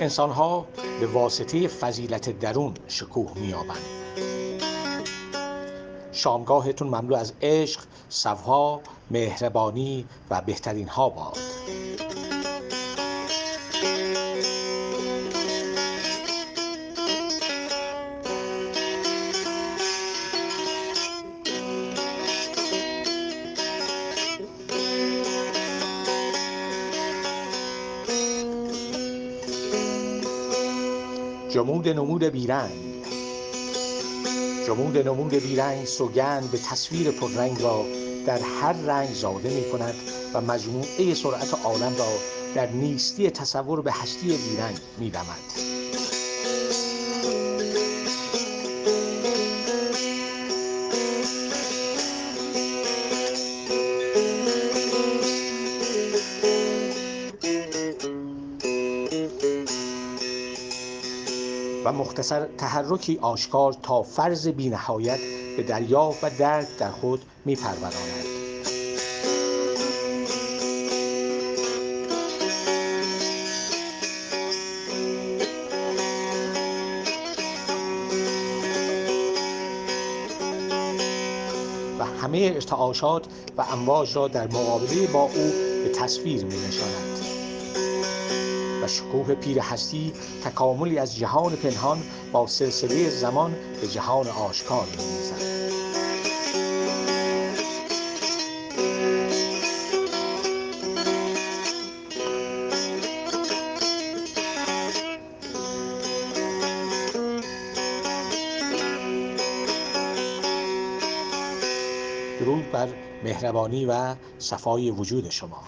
انسانها به واسطه فضیلت درون شکوه مییابند. شامگاهتون مملو از عشق صفا مهربانی و بهترین ها باد. جمود نمود بیرنگ جمود نمود بیرنگ سوگند به تصویر پررنگ را در هر رنگ زاده می کند و مجموعه سرعت عالم را در نیستی تصور به هستی بیرنگ می دمد. و مختصر تحرکی آشکار تا فرض بینهایت به دریا و درد در خود می پروراند. و همه ارتعاشات و امواج را در مقابله با او به تصویر می نشاند. شکوه پیر هستی تکاملی از جهان پنهان با سلسله زمان به جهان آشکار می‌ریزد. درود بر مهربانی و صفای وجود شما.